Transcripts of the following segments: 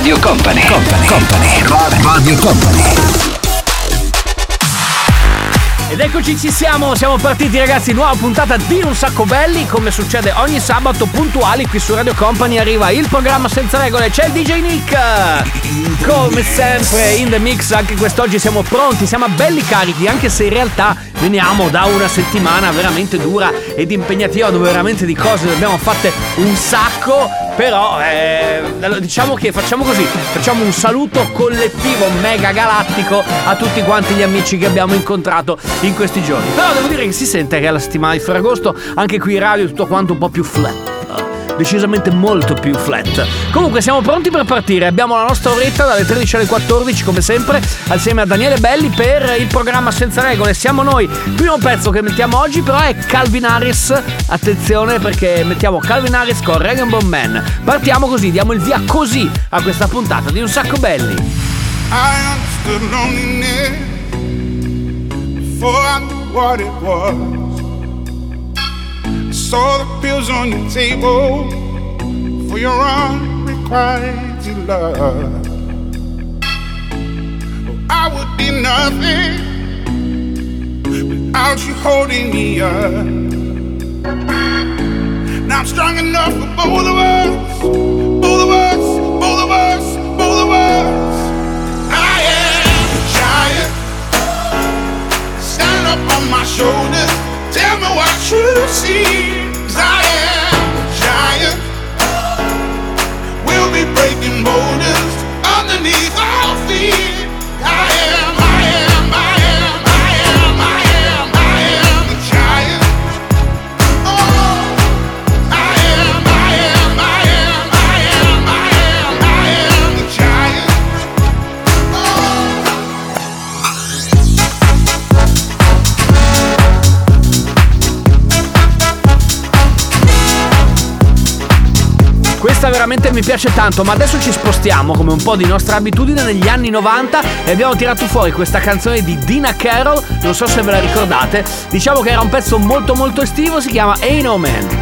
Radio Company, Company, Company, Radio Company. Ed eccoci ci siamo, siamo partiti ragazzi, nuova puntata di Un Sacco Belli, come succede ogni sabato puntuali qui su Radio Company. Arriva il programma senza regole, c'è il DJ Nick! Come sempre in the mix, anche quest'oggi siamo pronti, siamo belli carichi, anche se in realtà veniamo da una settimana veramente dura ed impegnativa dove veramente di cose abbiamo fatte un sacco, però eh, diciamo che facciamo così, facciamo un saluto collettivo mega galattico a tutti quanti gli amici che abbiamo incontrato in questi giorni. Però devo dire che si sente che è la settimana di Ferragosto, anche qui in radio tutto quanto un po' più flat decisamente molto più flat. Comunque siamo pronti per partire, abbiamo la nostra oretta dalle 13 alle 14 come sempre, assieme a Daniele Belli per il programma Senza Regole. Siamo noi, primo pezzo che mettiamo oggi però è Calvin Harris, attenzione perché mettiamo Calvin Harris con Regan Bone Man. Partiamo così, diamo il via così a questa puntata di Un Sacco Belli. I understood loneliness before I knew what it was. Saw the pills on your table for your unrequited love. Oh, I would be nothing without you holding me up. Now I'm strong enough for both of us, both of us, both of us, both of us. I am a giant. Stand up on my shoulders. Tell me what you see. Mi piace tanto, ma adesso ci spostiamo come un po' di nostra abitudine negli anni 90 e abbiamo tirato fuori questa canzone di Dina Carroll, non so se ve la ricordate, diciamo che era un pezzo molto molto estivo, si chiama Ain't No Man.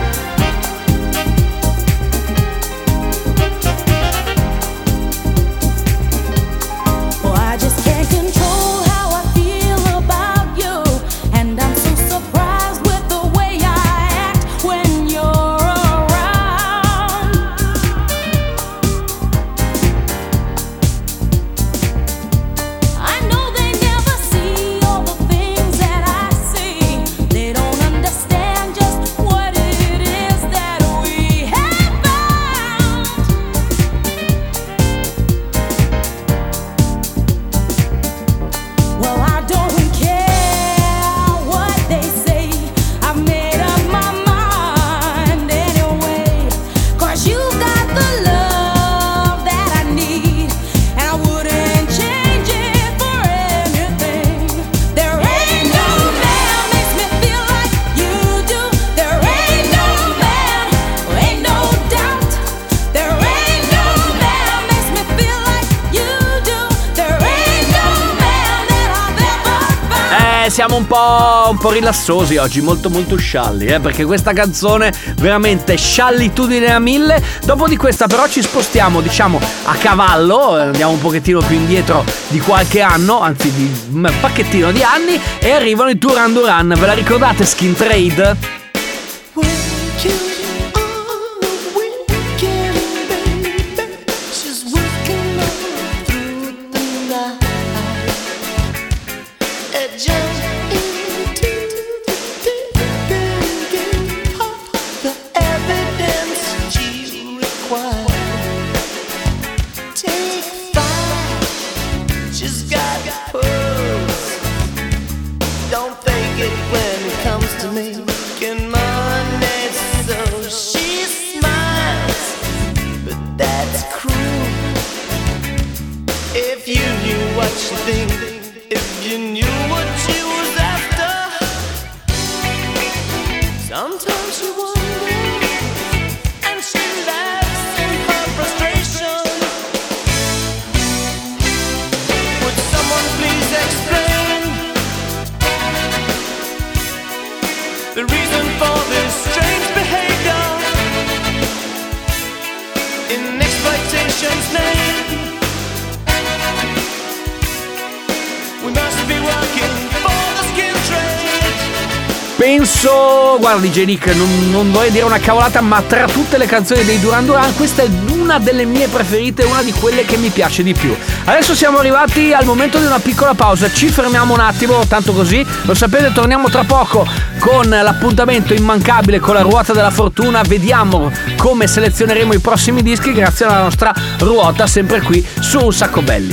Po', un po' rilassosi oggi, molto molto scialli, eh, perché questa canzone veramente sciallitudine a mille. Dopo di questa però ci spostiamo, diciamo, a cavallo, eh, andiamo un pochettino più indietro di qualche anno, anzi di un pacchettino di anni, e arrivano i Duran Duran. Ve la ricordate Skin Trade? Guarda DJ Nick, non, non vorrei dire una cavolata, ma tra tutte le canzoni dei Duran Duran questa è una delle mie preferite, una di quelle che mi piace di più. Adesso siamo arrivati al momento di una piccola pausa, ci fermiamo un attimo, tanto così, lo sapete, torniamo tra poco con l'appuntamento immancabile con la ruota della fortuna, vediamo come selezioneremo i prossimi dischi grazie alla nostra ruota sempre qui su Un Sacco Belli.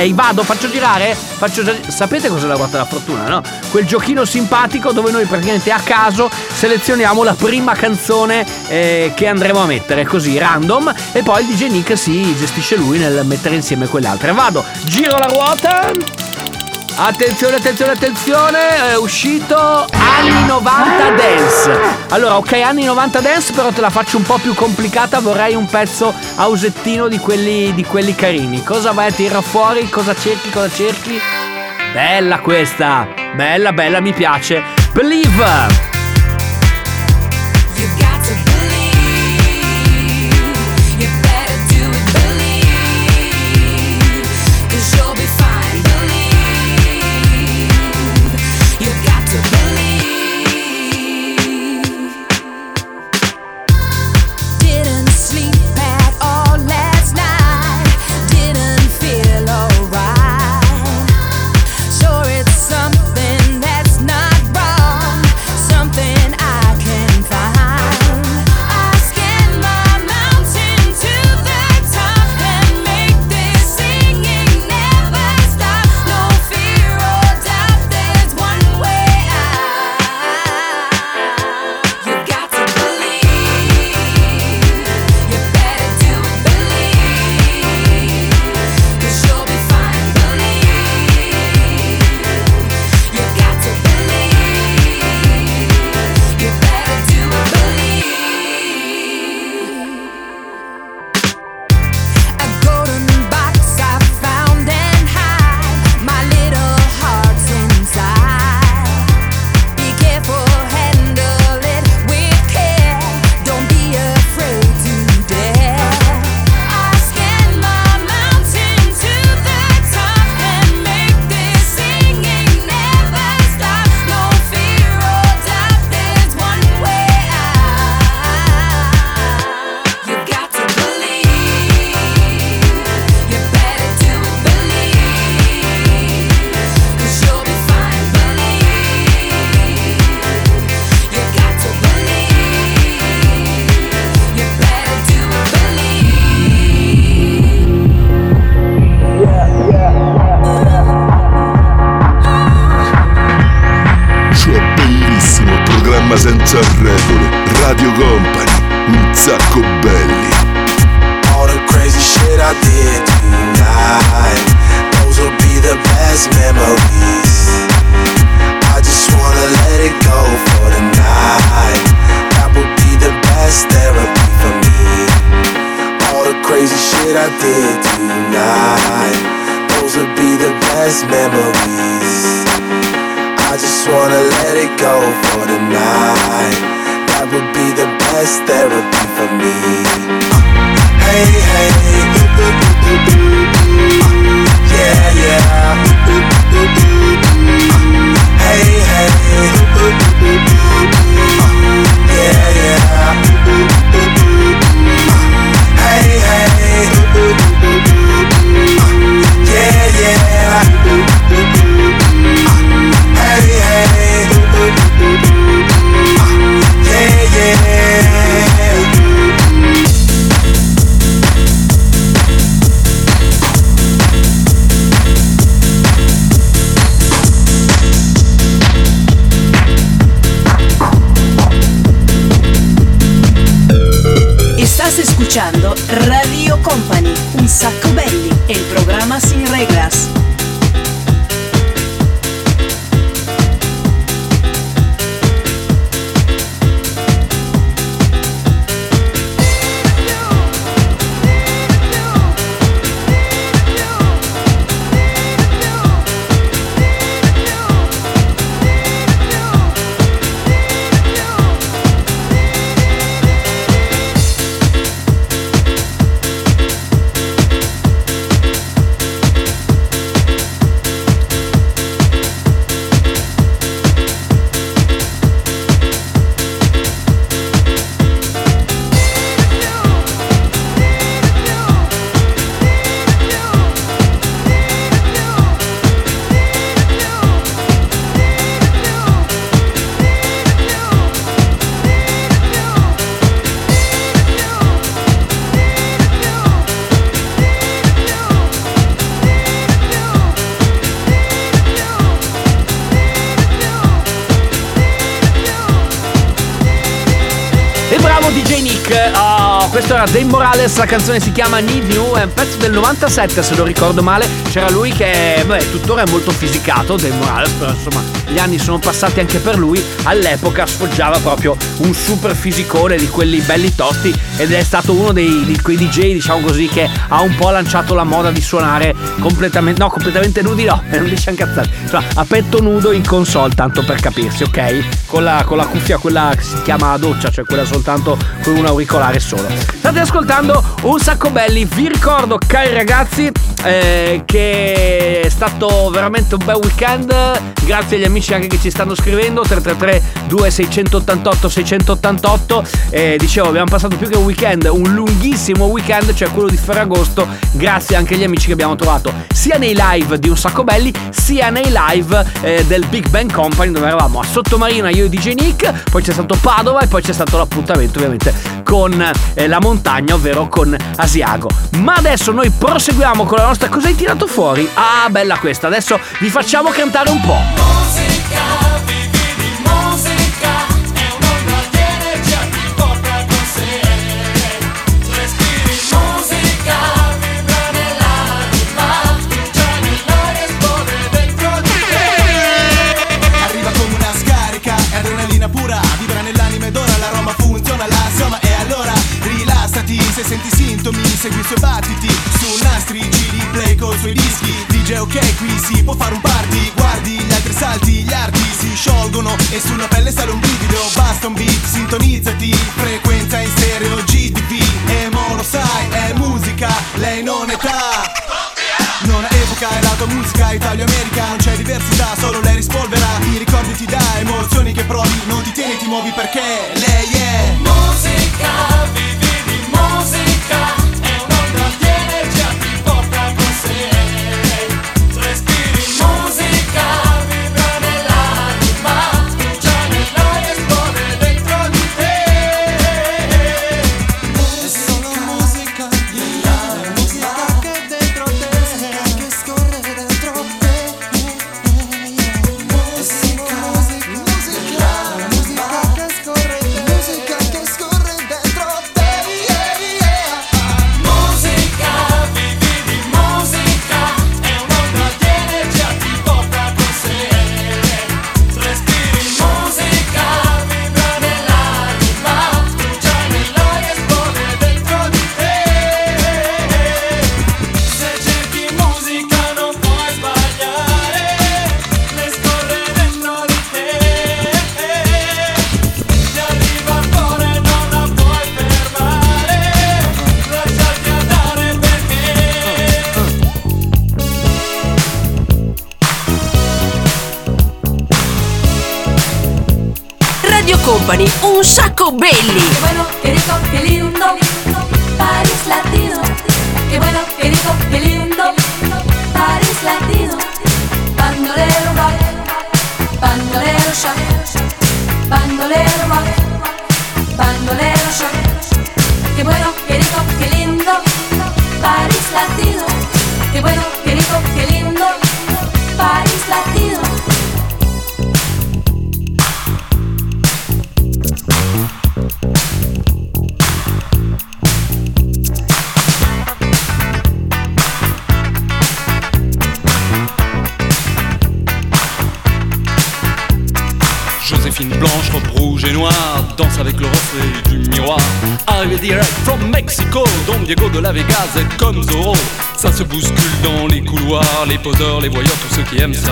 Sei? Vado, faccio girare? Faccio gi- Sapete cos'è la ruota della fortuna, no? Quel giochino simpatico dove noi praticamente a caso selezioniamo la prima canzone eh, che andremo a mettere, così, random, e poi il DJ Nick si gestisce lui nel mettere insieme quelle altre. Vado, giro la ruota. Attenzione, attenzione, attenzione, è uscito anni 90 dance. Allora, ok, anni 90 dance, però te la faccio un po' più complicata, vorrei un pezzo ausettino di quelli, di quelli carini. Cosa vai a tirare fuori? Cosa cerchi? Cosa cerchi? Bella questa, bella, bella, mi piace. Believe. Regole. Radio Company, un sacco belli. All the crazy shit I did tonight. Those will be the best memories. I just wanna let it go for the night. That would be the best therapy for me. All the crazy shit I did tonight. Those would be the best memories. I just wanna let it go for tonight. That would be the best therapy for me. Hey, hey, yeah, yeah. Hey, hey, yeah, yeah. Hey, hey, yeah, yeah. Escuchando Radio Company, un saco belli, el programa sin reglas. DJ Nick. Questo era Dave Morales, la canzone si chiama Need You, è un pezzo del 97 se non ricordo male. C'era lui che, beh, tuttora è molto fisicato, Dave Morales, però insomma gli anni sono passati anche per lui. All'epoca sfoggiava proprio un super fisicone di quelli belli tosti ed è stato uno dei, di quei DJ, diciamo così, che ha un po' lanciato la moda di suonare completamente, no, completamente nudi no, non dice cazzate, cioè a petto nudo in console, tanto per capirsi, ok? Con la, con la cuffia, quella che si chiama doccia, cioè quella soltanto con un auricolare solo. State ascoltando un sacco belli, vi ricordo cari ragazzi eh, che è stato veramente un bel weekend, grazie agli amici anche che ci stanno scrivendo, 333 2688 688, eh, dicevo abbiamo passato più che un weekend, un lunghissimo weekend, cioè quello di Ferragosto, grazie anche agli amici che abbiamo trovato sia nei live di un sacco belli, sia nei live eh, del Big Bang Company dove eravamo a Sottomarina io e DJ Nick, poi c'è stato Padova e poi c'è stato l'appuntamento ovviamente con eh, la montagna, ovvero con Asiago. Ma adesso noi proseguiamo con la nostra cosa hai tirato fuori? Ah, bella questa. Adesso vi facciamo cantare un po'. Danse avec le reflet du miroir. Arrivé direct from Mexico, Don Diego de la Vegas comme Zorro. Ça se bouscule dans les couloirs, les poseurs, les voyeurs, tous ceux qui aiment se.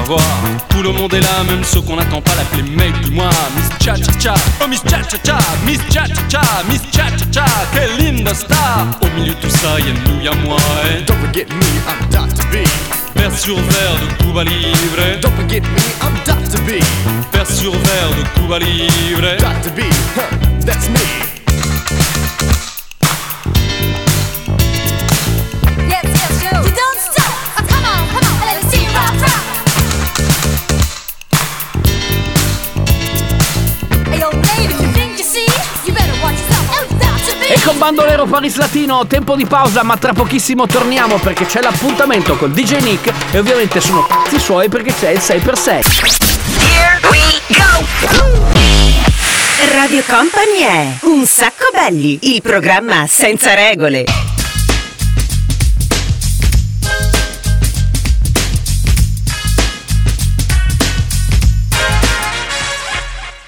Tout le monde est là, même ceux qu'on n'attend pas l'appeler mec du mois. Miss Cha Cha Cha, oh Miss Cha Cha Cha, Miss Cha Cha Cha, Miss Cha Cha Cha, quelle linda star. Au milieu de tout ça, y'a nous, y'a moi. Et don't forget me, I'm Dr. B. Verre sur verre de Cuba Libre. Don't forget me, I'm Dr. B. Verre sur verre de Cuba Libre. Dr. B, huh, that's me. Con Bandolero Paris Latino, tempo di pausa, ma tra pochissimo torniamo perché c'è l'appuntamento col DJ Nick e ovviamente sono cazzi suoi perché c'è il 6x6. Radio Company è Un sacco belli, il programma senza regole.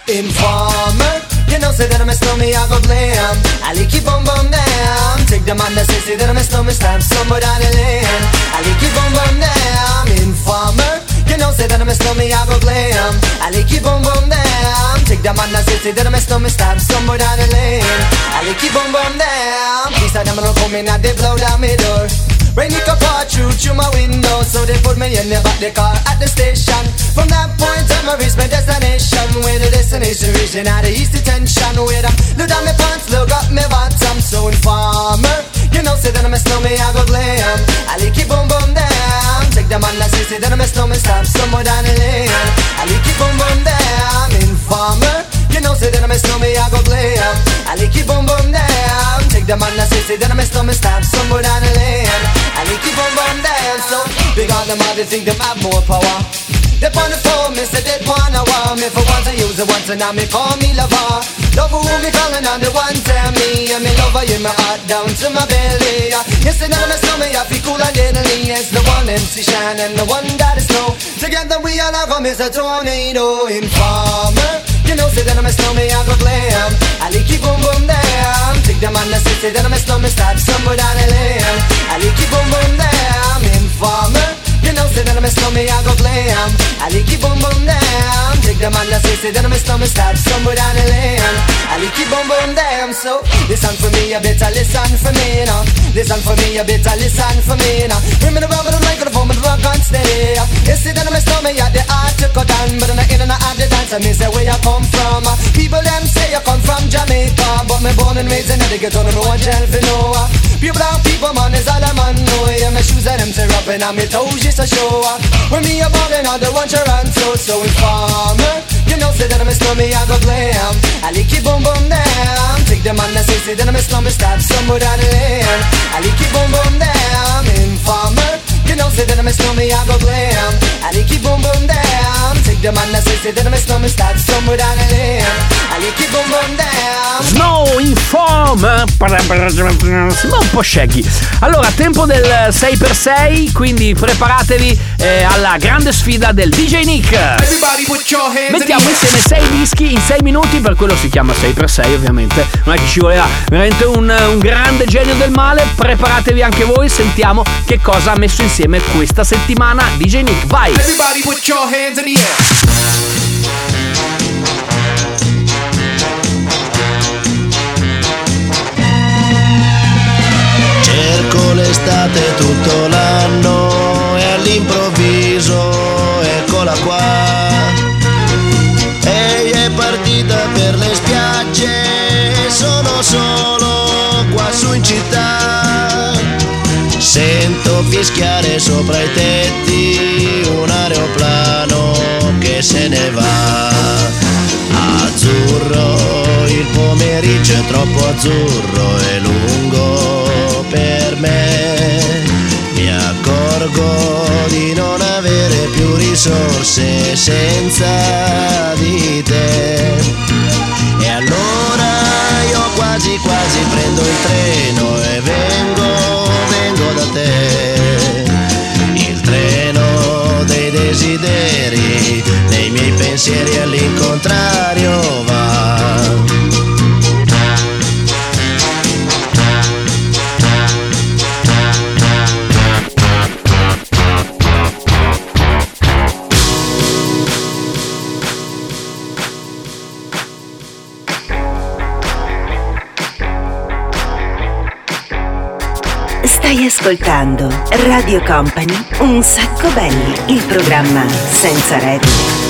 Informer, know say that I'm a snowman, I go blam. I like you bum bum down. Take the man that say say that I'm a snowman, stamp somewhere down the lane. I like you bum bum down. Informer, you know say that I'm a snowman, I go glam. I like you bum bum down. Take the man that say say that I'm a snowman, stamp somewhere down the lane. I like you bum bum down. Please tell them don't come in they blow down my door. Rain it pour through through my window So they put me in the back the car at the station From that point on I reach my destination. Where the destination region at the east detention. Where them look down my pants, look up my bottom. So informer. You know say that I'm a snowman, I go glam. I like it boom boom down Take the man that say say that I'm a snowman Stop somewhere down the lane. I like it boom boom down Informer. You know say that I'm a snowman, I go glam. I like it boom boom down Take the man that say say that I'm a snowman Stop somewhere down the lane. I like it boom boom down So big on them they think them have more power they on the phone, me say they wanna want me. For once I use it once and now me call me lover. Love who me calling on the one tell me. And me lover in my heart down to my belly. Yes, and now my stomach I feel cool and deadly. Yes, the one MC Shine and the one that is snow Together we all have a Mr. Tornado Informer. You know, say that I'm a snowman, I go glam I like boom boom down Take the man that say, say that I'm a snowman Start somewhere down the lane. I like boom boom down Informer you know, say that I'm a snowman, I go glam I like it boom boom down The man that say, say that I'm a snowman Start somewhere down the lane I like it boom boom down So, listen for me, you better listen for me now Listen for me, you better listen for me now Bring me the rubber, the microphone, the rock on steady You see that I'm a snowman, yeah, the art to cut down But I'm not in and out the dance, I say where you come from uh. People them say you come from Jamaica But me born and raised in the ghetto, no one tell for no Pure brown people, man, is all a man know Yeah, my shoes and them tear up and on my toes just a show uh. When me a ballin', don't want your answer So informer, you know, say that I'm a snowman, I go glam. I like it boom boom down. Take the man that say, say that I'm a snowman, stop somewhere down the lane I like it boom boom down. Informer, you know, say that I'm a snowman, I go glam. I like it boom boom down Take the man that say, say that I'm a snowman, stop somewhere down the lane I like it boom boom down Snow Inform Sembra un po' shaggy Allora, tempo del 6x6 Quindi preparatevi eh, alla grande sfida del DJ Nick. Mettiamo insieme 6 dischi in 6 minuti Per quello si chiama 6x6 ovviamente. Non è che ci voleva veramente un, un grande genio del male. Preparatevi anche voi Sentiamo che cosa ha messo insieme questa settimana DJ Nick. Vai! Everybody put your hands in the air. Cerco l'estate tutto l'anno e all'improvviso eccola qua. Ehi è partita per le spiagge e sono solo qua su in città. Sento fischiare sopra i tetti un'area se ne va. Azzurro, il pomeriggio è troppo azzurro e lungo per me. Mi accorgo di non avere più risorse senza di te. E allora io quasi quasi prendo il treno pensieri all'incontrario va. Stai ascoltando Radio Company Un sacco belli, il programma senza regole.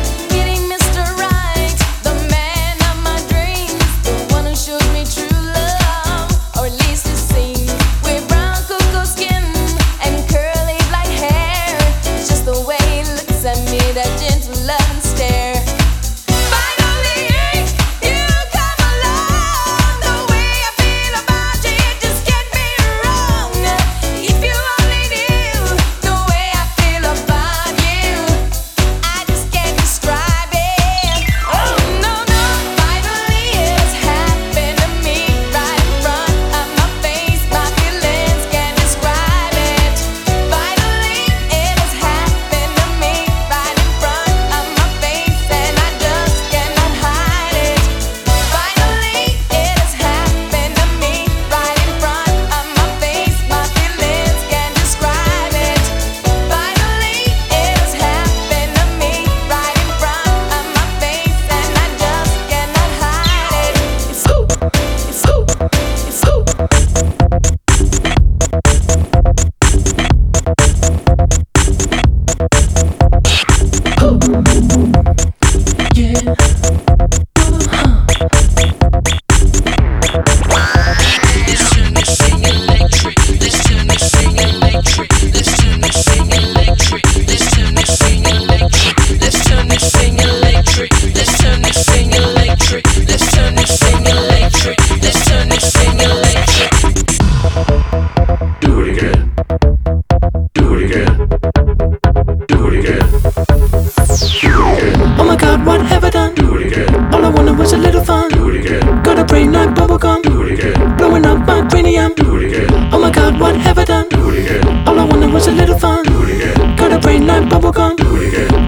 My god, what have I done? Do it again. All I wanted was a little fun. Do it again. Got a brain like bubblegum.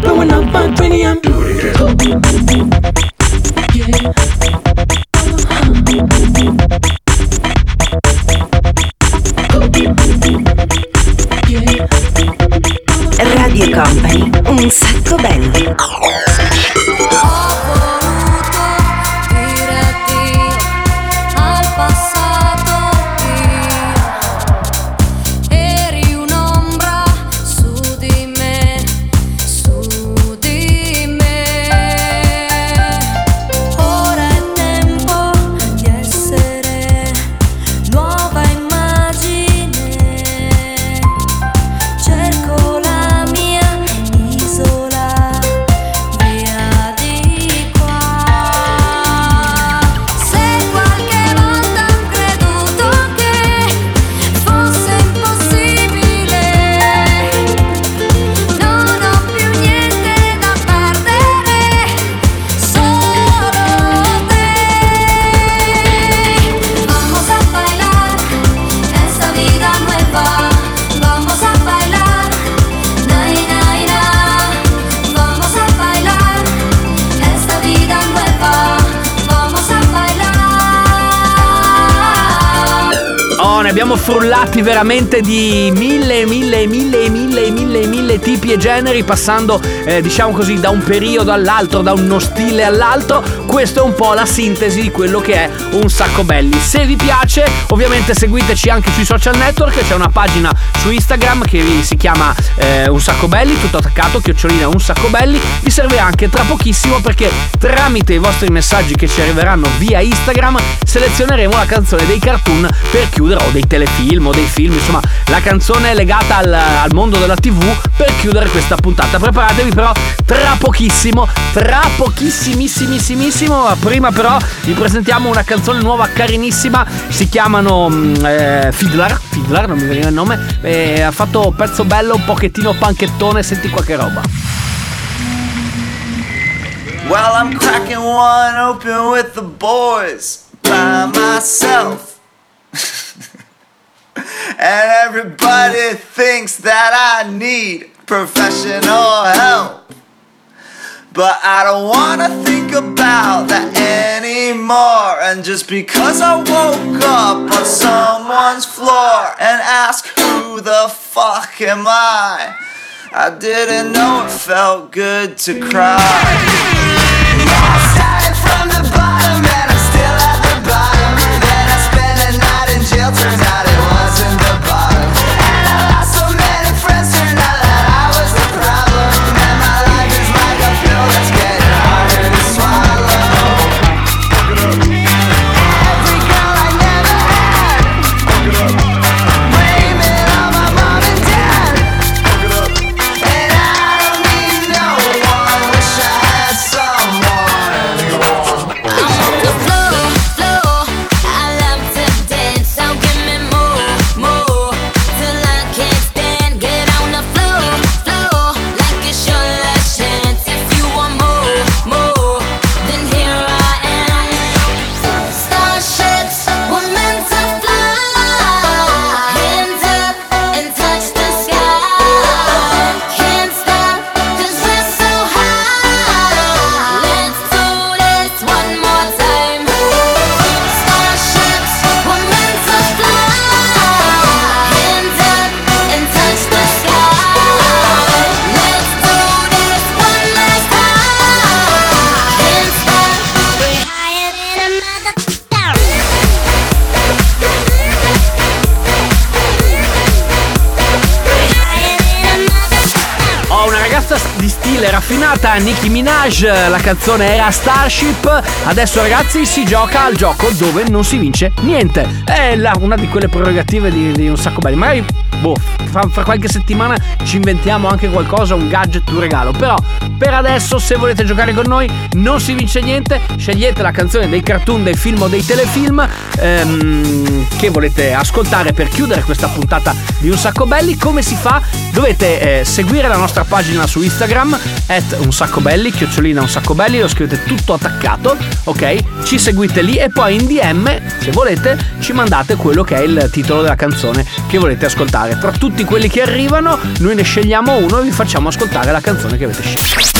Blowing up my cranium. Radio frullati veramente di mille, mille, mille, mille, mille, mille tipi e generi, passando, eh, diciamo così, da un periodo all'altro, da uno stile all'altro. Questo è un po' la sintesi di quello che è un sacco belli. Se vi piace, ovviamente seguiteci anche sui social network, c'è una pagina su Instagram che si chiama eh, Un sacco belli, tutto attaccato, chiocciolina un sacco belli. Vi serve anche tra pochissimo perché tramite i vostri messaggi che ci arriveranno via Instagram selezioneremo la canzone dei cartoon per chiudere o dei telefilm o dei film, insomma la canzone legata al, al mondo della tv per chiudere questa puntata. Preparatevi però tra pochissimo, tra pochissimissimissimo. Prima però vi presentiamo una canzone nuova carinissima, si chiamano mm, eh, Fiddler, Fiddler non mi veniva il nome, e ha fatto un pezzo bello, un pochettino panchettone, senti qualche roba. Well, I'm cracking one open with the boys by myself. and everybody thinks that I need professional help. But I don't wanna think about that anymore. And just because I woke up on someone's floor and asked who the fuck am I, I didn't know it felt good to cry. Nicki Minaj, la canzone era Starship. Adesso ragazzi si gioca al gioco dove non si vince niente. È la- una di quelle prerogative di, di un sacco belli. Magari boh, fra, fra qualche settimana ci inventiamo anche qualcosa, un gadget, un regalo. Però per adesso, se volete giocare con noi, non si vince niente. Scegliete la canzone dei cartoon, dei film o dei telefilm ehm, che volete ascoltare per chiudere questa puntata di Un Sacco Belli. Come si fa? Dovete eh, seguire la nostra pagina su Instagram, at un sacco belli, chiocciolina un sacco belli, lo scrivete tutto attaccato, ok? Ci seguite lì e poi in DM, se volete, ci mandate quello che è il titolo della canzone che volete ascoltare. Tra tutti quelli che arrivano, noi ne scegliamo uno e vi facciamo ascoltare la canzone che avete scelto.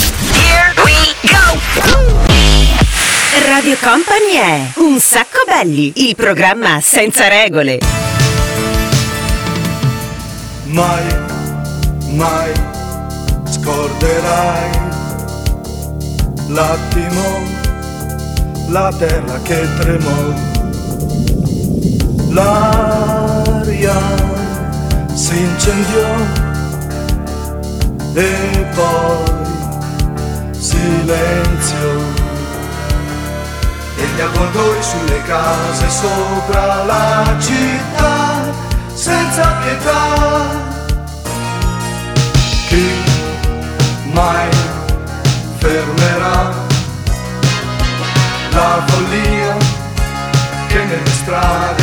Radio Company è Un sacco belli, il programma senza regole. Mai, mai scorderai l'attimo, la terra che tremò, l'aria si incendiò e poi silenzio e gli avvoltoi sulle case sopra la città senza pietà. Chi mai fermerà la follia che nelle strade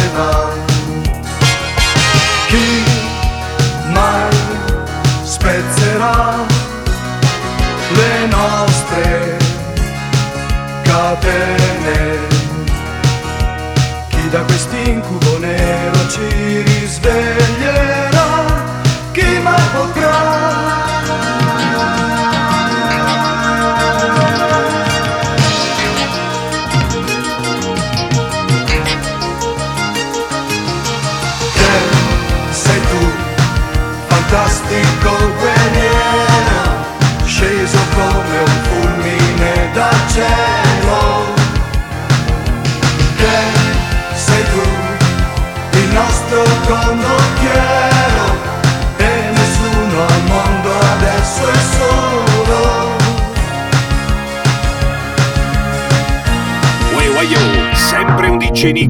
sempre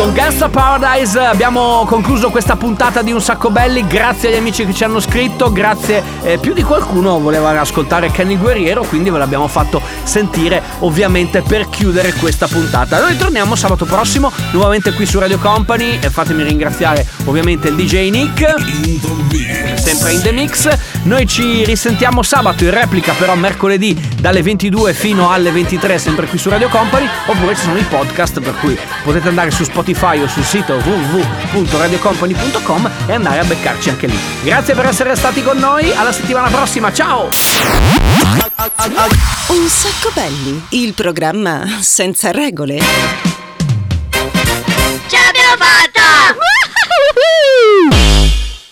Con Gangsta Paradise abbiamo concluso questa puntata di Un Sacco Belli. Grazie agli amici che ci hanno scritto, grazie eh, più di qualcuno voleva ascoltare Kenny Guerriero, quindi ve l'abbiamo fatto sentire ovviamente per chiudere questa puntata. Noi torniamo sabato prossimo nuovamente qui su Radio Company e fatemi ringraziare ovviamente il DJ Nick, sempre in The Mix. Noi ci risentiamo sabato in replica però mercoledì dalle 22 fino alle 23 sempre qui su Radio Company oppure ci sono i podcast per cui potete andare su Spotify o sul sito www.radiocompany.com e andare a beccarci anche lì. Grazie per essere stati con noi, alla settimana prossima, ciao! Un sacco belli, il programma senza regole.